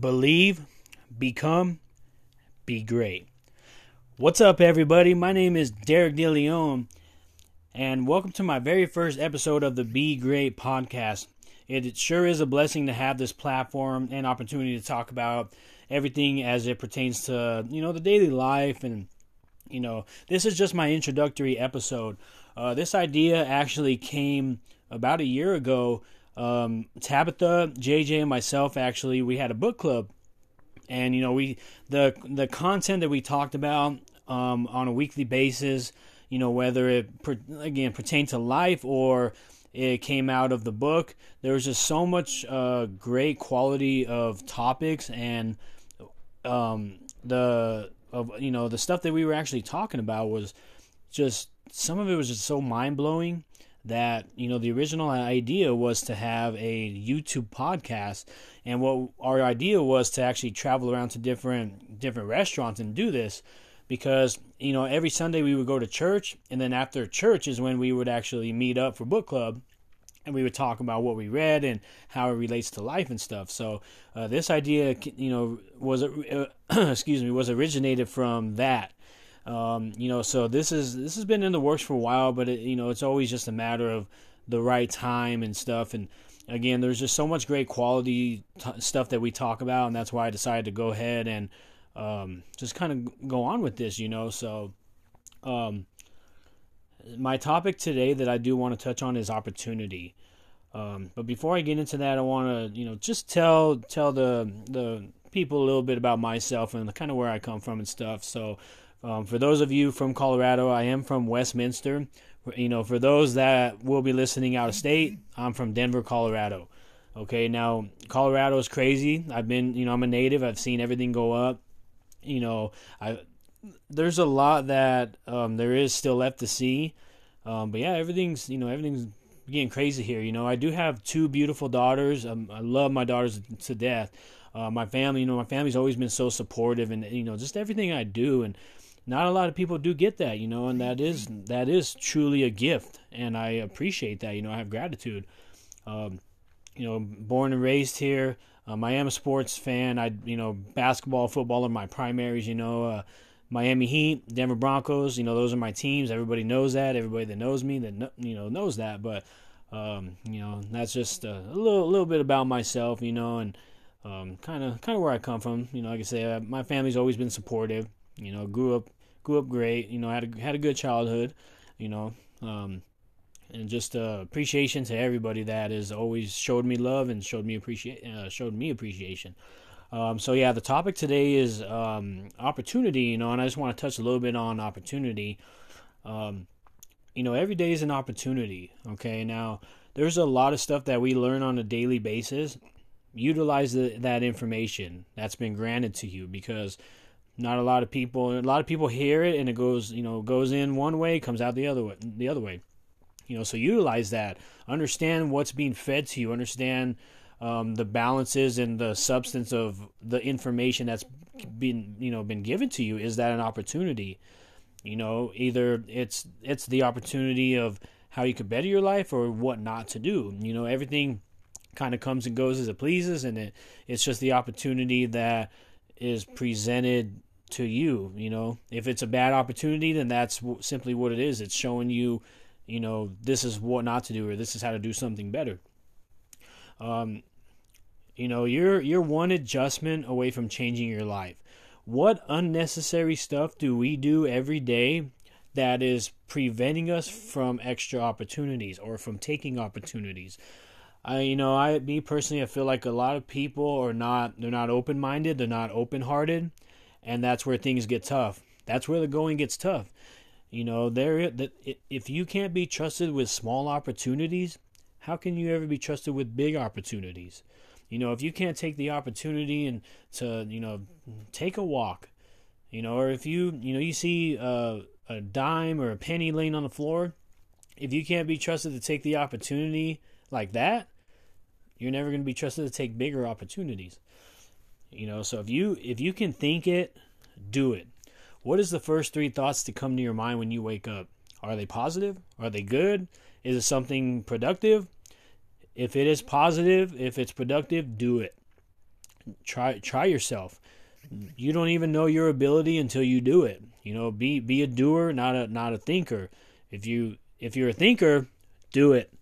believe, become, be great. What's up, everybody? My name is Derrick DeLeon, and welcome to my very first episode of the Be Great podcast. It sure is a blessing to have this platform and opportunity to talk about everything as it pertains to you know the daily life and you know this is just my introductory episode. Uh, this idea actually came about a year ago um, Tabitha, JJ, and myself actually we had a book club, and you know we the the content that we talked about um, on a weekly basis, you know whether it again pertained to life or it came out of the book. There was just so much uh, great quality of topics and um, the of you know the stuff that we were actually talking about was just some of it was just so mind blowing that you know the original idea was to have a YouTube podcast, and what our idea was to actually travel around to different different restaurants and do this, because you know every Sunday we would go to church, and then after church is when we would actually meet up for book club, and we would talk about what we read and how it relates to life and stuff. So uh, this idea, you know, was uh, excuse me, was originated from that. Um, you know, so this is this has been in the works for a while, but it, you know, it's always just a matter of the right time and stuff. And again, there's just so much great quality t- stuff that we talk about, and that's why I decided to go ahead and um, just kind of go on with this. You know, so um, my topic today that I do want to touch on is opportunity. Um, but before I get into that, I want to you know just tell tell the the people a little bit about myself and kind of where I come from and stuff. So um, for those of you from Colorado, I am from Westminster. You know, for those that will be listening out of state, I'm from Denver, Colorado. Okay, now Colorado is crazy. I've been, you know, I'm a native. I've seen everything go up. You know, I there's a lot that um, there is still left to see. Um, but yeah, everything's you know everything's getting crazy here. You know, I do have two beautiful daughters. Um, I love my daughters to death. Uh, my family, you know, my family's always been so supportive, and you know, just everything I do. And not a lot of people do get that, you know, and that is that is truly a gift, and I appreciate that. You know, I have gratitude. Um, you know, born and raised here. Um, I am a sports fan. I, you know, basketball, football are my primaries. You know, uh, Miami Heat, Denver Broncos. You know, those are my teams. Everybody knows that. Everybody that knows me, that you know, knows that. But, um, you know, that's just a, a little, little bit about myself. You know, and kind of, kind of where I come from. You know, like I say, uh, my family's always been supportive. You know, grew up grew up great. You know, had a had a good childhood. You know, um, and just uh, appreciation to everybody that has always showed me love and showed me appreciate uh, showed me appreciation. Um, so yeah, the topic today is um, opportunity. You know, and I just want to touch a little bit on opportunity. Um, you know, every day is an opportunity. Okay, now there's a lot of stuff that we learn on a daily basis. Utilize the, that information that's been granted to you because not a lot of people. A lot of people hear it and it goes, you know, goes in one way, comes out the other way. The other way. You know, so utilize that. Understand what's being fed to you. Understand um, the balances and the substance of the information that's been, you know, been given to you. Is that an opportunity? You know, either it's it's the opportunity of how you could better your life or what not to do. You know, everything kind of comes and goes as it pleases, and it, it's just the opportunity that is presented to you. You know, if it's a bad opportunity, then that's simply what it is. It's showing you, you know, this is what not to do or this is how to do something better. Um, you know, you're you're one adjustment away from changing your life. What unnecessary stuff do we do every day that is preventing us from extra opportunities or from taking opportunities? I, you know, I, me personally, I feel like a lot of people are not, they're not open minded, they're not open hearted, and that's where things get tough. That's where the going gets tough. You know, there that if you can't be trusted with small opportunities, how can you ever be trusted with big opportunities? You know, if you can't take the opportunity and to, you know, take a walk, you know, or if you, you know, you see a, a dime or a penny laying on the floor, if you can't be trusted to take the opportunity like that, you're never going to be trusted to take bigger opportunities. You know, so if you if you can think it, do it. What is the first three thoughts to come to your mind when you wake up? Are they positive? Are they good? Is it something productive? If it is positive, if it's productive, do it. try try yourself. You don't even know your ability until you do it. You know, be be a doer, not a not a thinker. If you if you're a thinker, do it.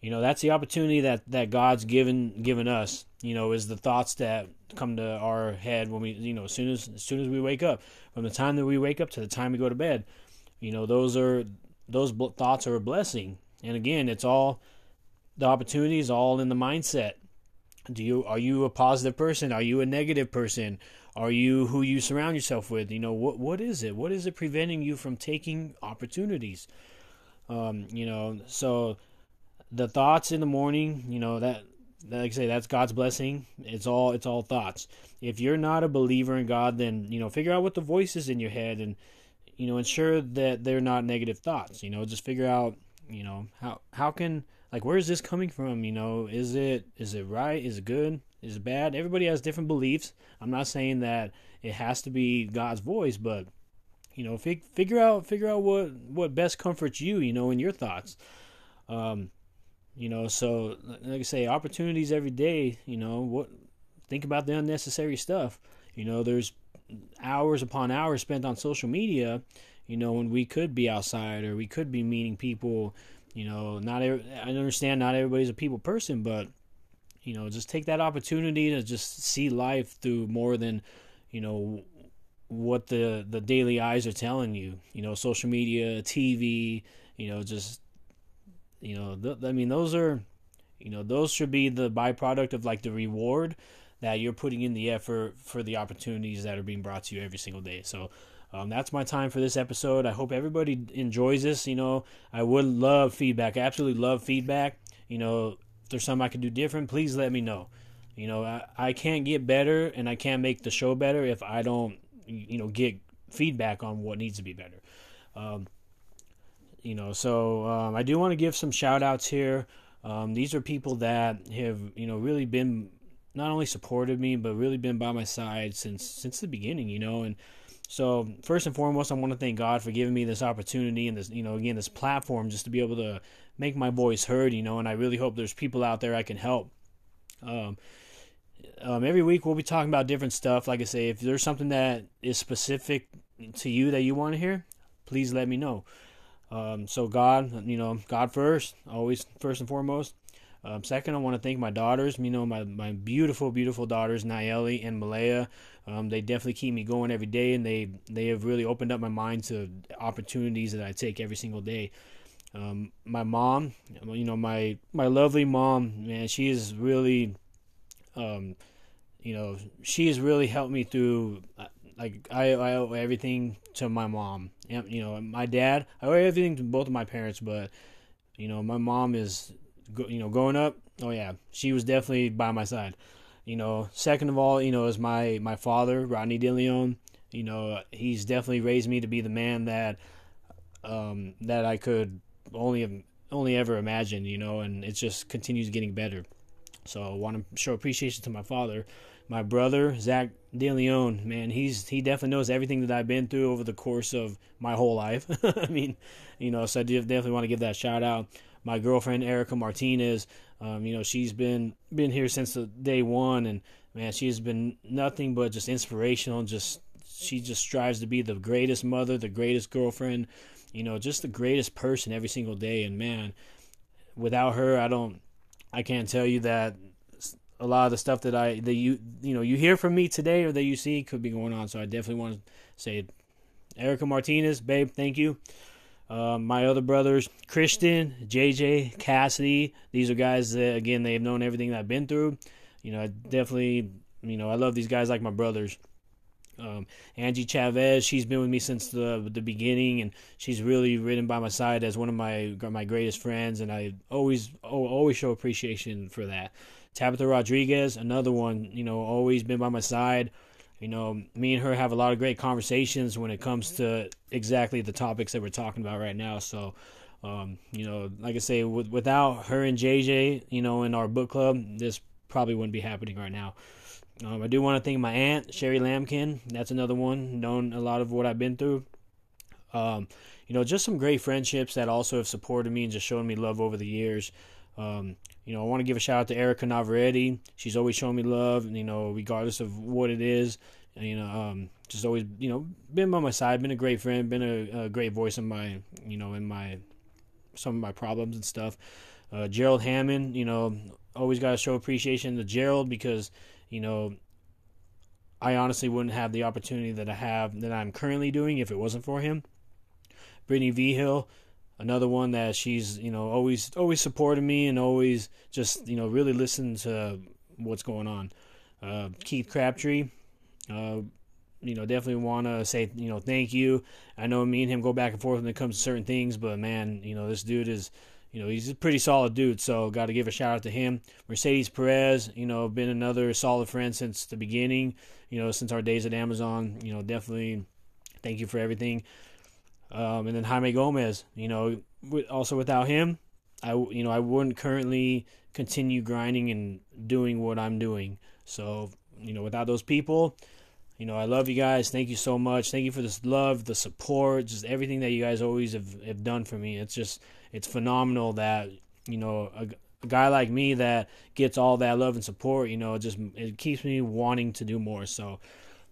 You know, that's the opportunity that that God's given given us. You know, is the thoughts that come to our head when we, you know, as soon as as soon as we wake up, from the time that we wake up to the time we go to bed. You know, those are those thoughts are a blessing. And again, it's all the opportunity is all in the mindset. Do you are you a positive person? Are you a negative person? Are you who you surround yourself with? You know what what is it? What is it preventing you from taking opportunities? Um, you know, so the thoughts in the morning, you know that like I say, that's God's blessing. It's all it's all thoughts. If you're not a believer in God, then you know figure out what the voice is in your head and you know ensure that they're not negative thoughts. You know, just figure out you know how how can like where is this coming from? You know, is it is it right? Is it good? Is it bad? Everybody has different beliefs. I'm not saying that it has to be God's voice, but you know, fig- figure out figure out what what best comforts you. You know, in your thoughts. Um, you know, so like I say, opportunities every day. You know, what think about the unnecessary stuff. You know, there's hours upon hours spent on social media. You know, when we could be outside or we could be meeting people. You know, not every, I understand not everybody's a people person, but you know, just take that opportunity to just see life through more than you know what the the daily eyes are telling you. You know, social media, TV. You know, just you know, th- I mean, those are, you know, those should be the byproduct of like the reward that you're putting in the effort for the opportunities that are being brought to you every single day. So, um, that's my time for this episode. I hope everybody enjoys this. You know, I would love feedback. I absolutely love feedback. You know, if there's something I could do different, please let me know. You know, I, I can't get better and I can't make the show better if I don't, you know, get feedback on what needs to be better. Um, you know, so um, I do want to give some shout outs here. Um, these are people that have, you know, really been not only supported me, but really been by my side since since the beginning, you know, and so first and foremost, I want to thank God for giving me this opportunity and this, you know, again, this platform just to be able to make my voice heard, you know, and I really hope there's people out there I can help. Um, um, every week we'll be talking about different stuff. Like I say, if there's something that is specific to you that you want to hear, please let me know. Um, so God, you know, God first, always first and foremost. Um, second, I want to thank my daughters. You know, my my beautiful, beautiful daughters, Nayeli and Malaya. Um, they definitely keep me going every day, and they they have really opened up my mind to opportunities that I take every single day. Um, my mom, you know, my my lovely mom, man, she is really, um, you know, she has really helped me through uh, like I, I owe everything to my mom. You know, my dad. I owe everything to both of my parents, but you know, my mom is, you know, growing up. Oh yeah, she was definitely by my side. You know, second of all, you know, is my my father, Rodney DeLeon. You know, he's definitely raised me to be the man that um, that I could only only ever imagine. You know, and it just continues getting better. So I want to show appreciation to my father my brother Zach DeLeon, man, he's he definitely knows everything that I've been through over the course of my whole life. I mean, you know, so I definitely want to give that shout out. My girlfriend Erica Martinez, um, you know, she's been been here since the day one, and man, she's been nothing but just inspirational. Just she just strives to be the greatest mother, the greatest girlfriend, you know, just the greatest person every single day. And man, without her, I don't, I can't tell you that a lot of the stuff that I that you you know you hear from me today or that you see could be going on. So I definitely want to say, Erica Martinez, babe, thank you. Uh, my other brothers, Christian, JJ, Cassidy. These are guys that again they've known everything that I've been through. You know, I definitely you know I love these guys like my brothers. Um, Angie Chavez, she's been with me since the the beginning, and she's really ridden by my side as one of my my greatest friends, and I always always show appreciation for that. Tabitha Rodriguez, another one, you know, always been by my side. You know, me and her have a lot of great conversations when it comes to exactly the topics that we're talking about right now. So, um, you know, like I say, with, without her and JJ, you know, in our book club, this probably wouldn't be happening right now. Um, I do want to thank my aunt, Sherry Lambkin. That's another one, known a lot of what I've been through. Um, you know, just some great friendships that also have supported me and just shown me love over the years. Um, you know, I want to give a shout out to Erica Navarrete. She's always shown me love, you know, regardless of what it is. You know, um, just always, you know, been by my side, been a great friend, been a, a great voice in my, you know, in my some of my problems and stuff. Uh, Gerald Hammond, you know, always got to show appreciation to Gerald because, you know, I honestly wouldn't have the opportunity that I have that I'm currently doing if it wasn't for him. Brittany Vigil, another one that she's you know always always supported me and always just you know really listened to what's going on. Uh, Keith Crabtree, uh, you know definitely want to say you know thank you. I know me and him go back and forth when it comes to certain things, but man, you know this dude is you know, he's a pretty solid dude, so got to give a shout out to him. Mercedes Perez, you know, been another solid friend since the beginning, you know, since our days at Amazon. You know, definitely thank you for everything. Um, and then Jaime Gomez, you know, also without him, I you know I wouldn't currently continue grinding and doing what I'm doing. So you know, without those people, you know, I love you guys. Thank you so much. Thank you for this love, the support, just everything that you guys always have, have done for me. It's just it's phenomenal that you know a, a guy like me that gets all that love and support. You know, it just it keeps me wanting to do more. So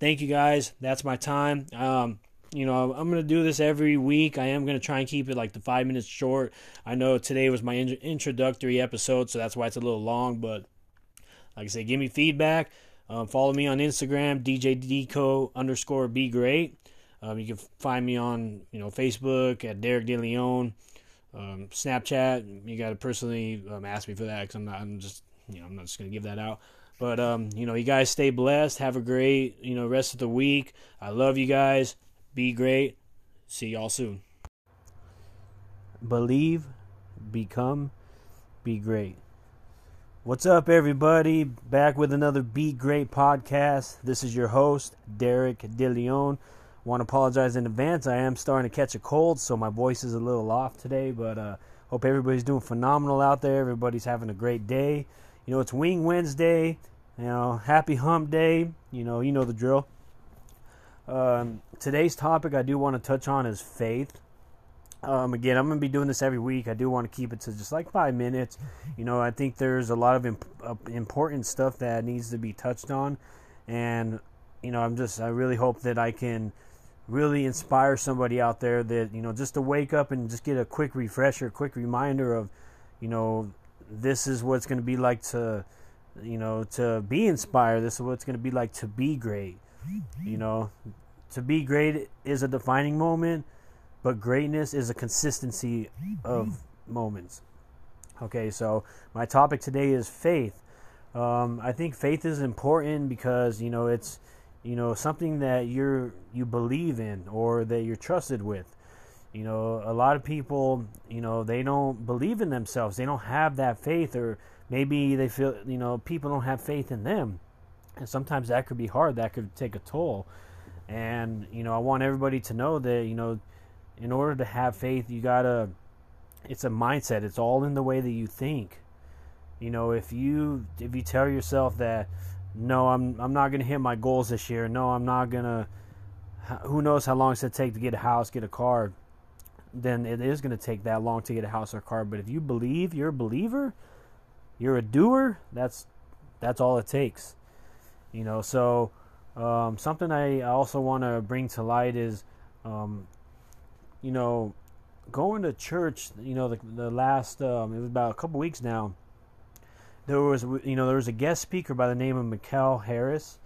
thank you guys. That's my time. Um, you know, I'm going to do this every week. I am going to try and keep it like the five minutes short. I know today was my in- introductory episode, so that's why it's a little long. But like I say, give me feedback. Um, follow me on Instagram, DJ DJDeco underscore be great. Um, you can find me on you know Facebook at Derrick De Leon. Um, Snapchat, you got to personally um, ask me for that because I'm not. I'm just you know I'm not just gonna give that out. But um, you know, you guys stay blessed. Have a great you know rest of the week. I love you guys. Be great. See y'all soon. Believe, become, be great. What's up, everybody? Back with another Be Great podcast. This is your host, Derrick DeLeon. Want to apologize in advance. I am starting to catch a cold, so my voice is a little off today, but uh, hope everybody's doing phenomenal out there. Everybody's having a great day. You know, it's Wing Wednesday. You know, happy hump day. You know, you know the drill. Um, today's topic I do want to touch on is faith. Um, again, I'm going to be doing this every week. I do want to keep it to just like five minutes. You know, I think there's a lot of imp- uh, important stuff that needs to be touched on, and you know, I'm just I really hope that I can really inspire somebody out there that you know just to wake up and just get a quick refresher, quick reminder of, you know, this is what it's going to be like to, you know, to be inspired. This is what it's going to be like to be great. You know, to be great is a defining moment, but greatness is a consistency of moments. Okay, so my topic today is faith. Um, I think faith is important because you know it's you know something that you're you believe in or that you're trusted with. You know, a lot of people, you know, they don't believe in themselves. They don't have that faith, or maybe they feel, you know, people don't have faith in them and sometimes that could be hard that could take a toll and you know i want everybody to know that you know in order to have faith you gotta it's a mindset. It's all in the way that you think. You know if you if you tell yourself that no i'm i'm not gonna hit my goals this year. No i'm not gonna who knows how long it's gonna take to get a house get a car. Then it is gonna take that long to get a house or a car. But if you believe you're a believer you're a doer that's that's all it takes. You know, so um, something I also want to bring to light is, um, you know, going to church. You know, the the last um, it was about a couple weeks now. There was you know there was a guest speaker by the name of Mikel Harris,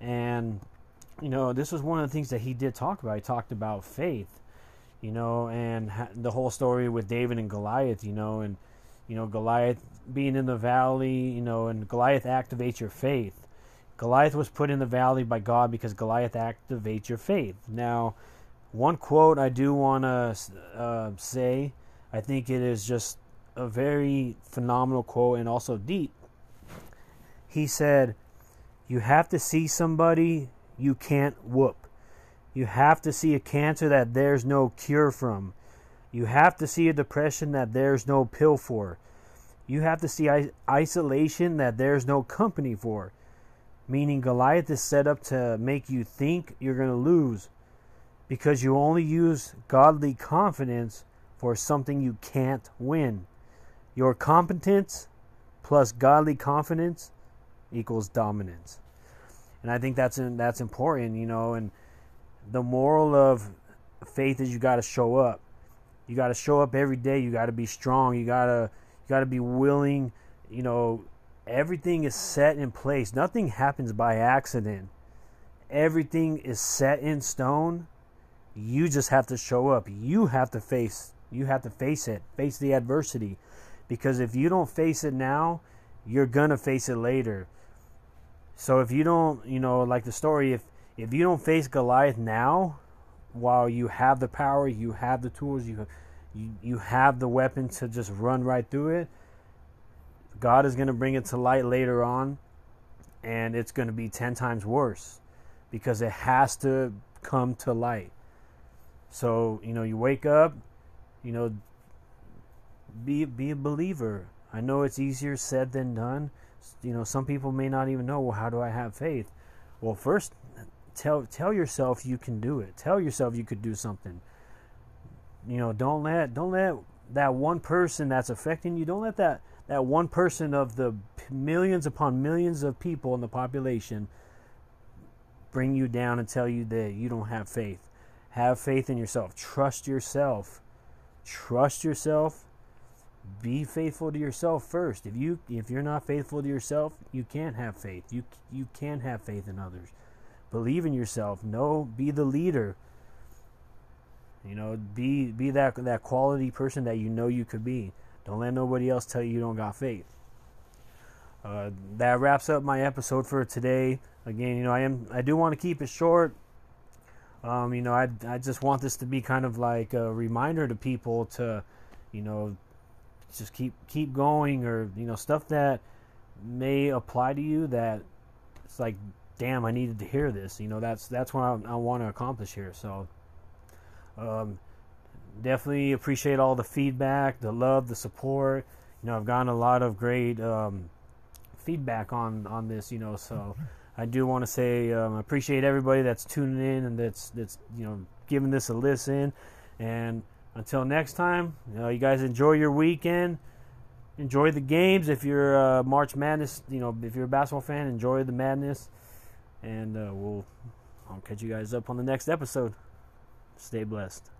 and you know this was one of the things that he did talk about. He talked about faith, you know, and the whole story with David and Goliath. You know, and you know Goliath being in the valley. You know, and Goliath activates your faith Goliath was put in the valley by God because Goliath activates your faith. Now, one quote I do want to uh, say, I think it is just a very phenomenal quote and also deep. He said, You have to see somebody you can't whoop. You have to see a cancer that there's no cure from. You have to see a depression that there's no pill for. You have to see isolation that there's no company for meaning Goliath is set up to make you think you're going to lose because you only use godly confidence for something you can't win. Your competence plus godly confidence equals dominance. And I think that's that's important, you know, and the moral of faith is you got to show up. You got to show up every day. You got to be strong. You got to you got to be willing, you know, everything is set in place. Nothing happens by accident. Everything is set in stone. You just have to show up. You have to face you have to face it. Face the adversity. Because if you don't face it now, you're going to face it later. So if you don't, you know, like the story if if you don't face Goliath now, while you have the power, you have the tools, you you, you have the weapon to just run right through it, God is going to bring it to light later on, and it's going to be 10 times worse because it has to come to light. So, you know, you wake up, you know, be be a believer. I know it's easier said than done. You know, some people may not even know, well, how do I have faith? Well, first tell tell yourself you can do it. Tell yourself you could do something. You know, don't let don't let that one person that's affecting you, don't let that that one person of the millions upon millions of people in the population bring you down and tell you that you don't have faith. Have faith in yourself. Trust yourself. Trust yourself. Be faithful to yourself first. If you if you're not faithful to yourself, you can't have faith. You you can't have faith in others. Believe in yourself. Know, be the leader. You know, be be that that quality person that you know you could be. Don't let nobody else tell you you don't got faith. Uh, that wraps up my episode for today. Again, you know, I am I do want to keep it short. Um, you know, I I just want this to be kind of like a reminder to people to, you know, just keep keep going or you know stuff that may apply to you that it's like damn I needed to hear this. You know, that's that's what I, I want to accomplish here. So. Um, definitely appreciate all the feedback, the love, the support. You know, I've gotten a lot of great um, feedback on on this. You know, so I do want to say um, appreciate everybody that's tuning in and that's that's you know giving this a listen. And until next time, you, know, you guys enjoy your weekend. Enjoy the games. If you're a March Madness, you know, if you're a basketball fan, enjoy the madness. And uh, we'll I'll catch you guys up on the next episode. Stay blessed.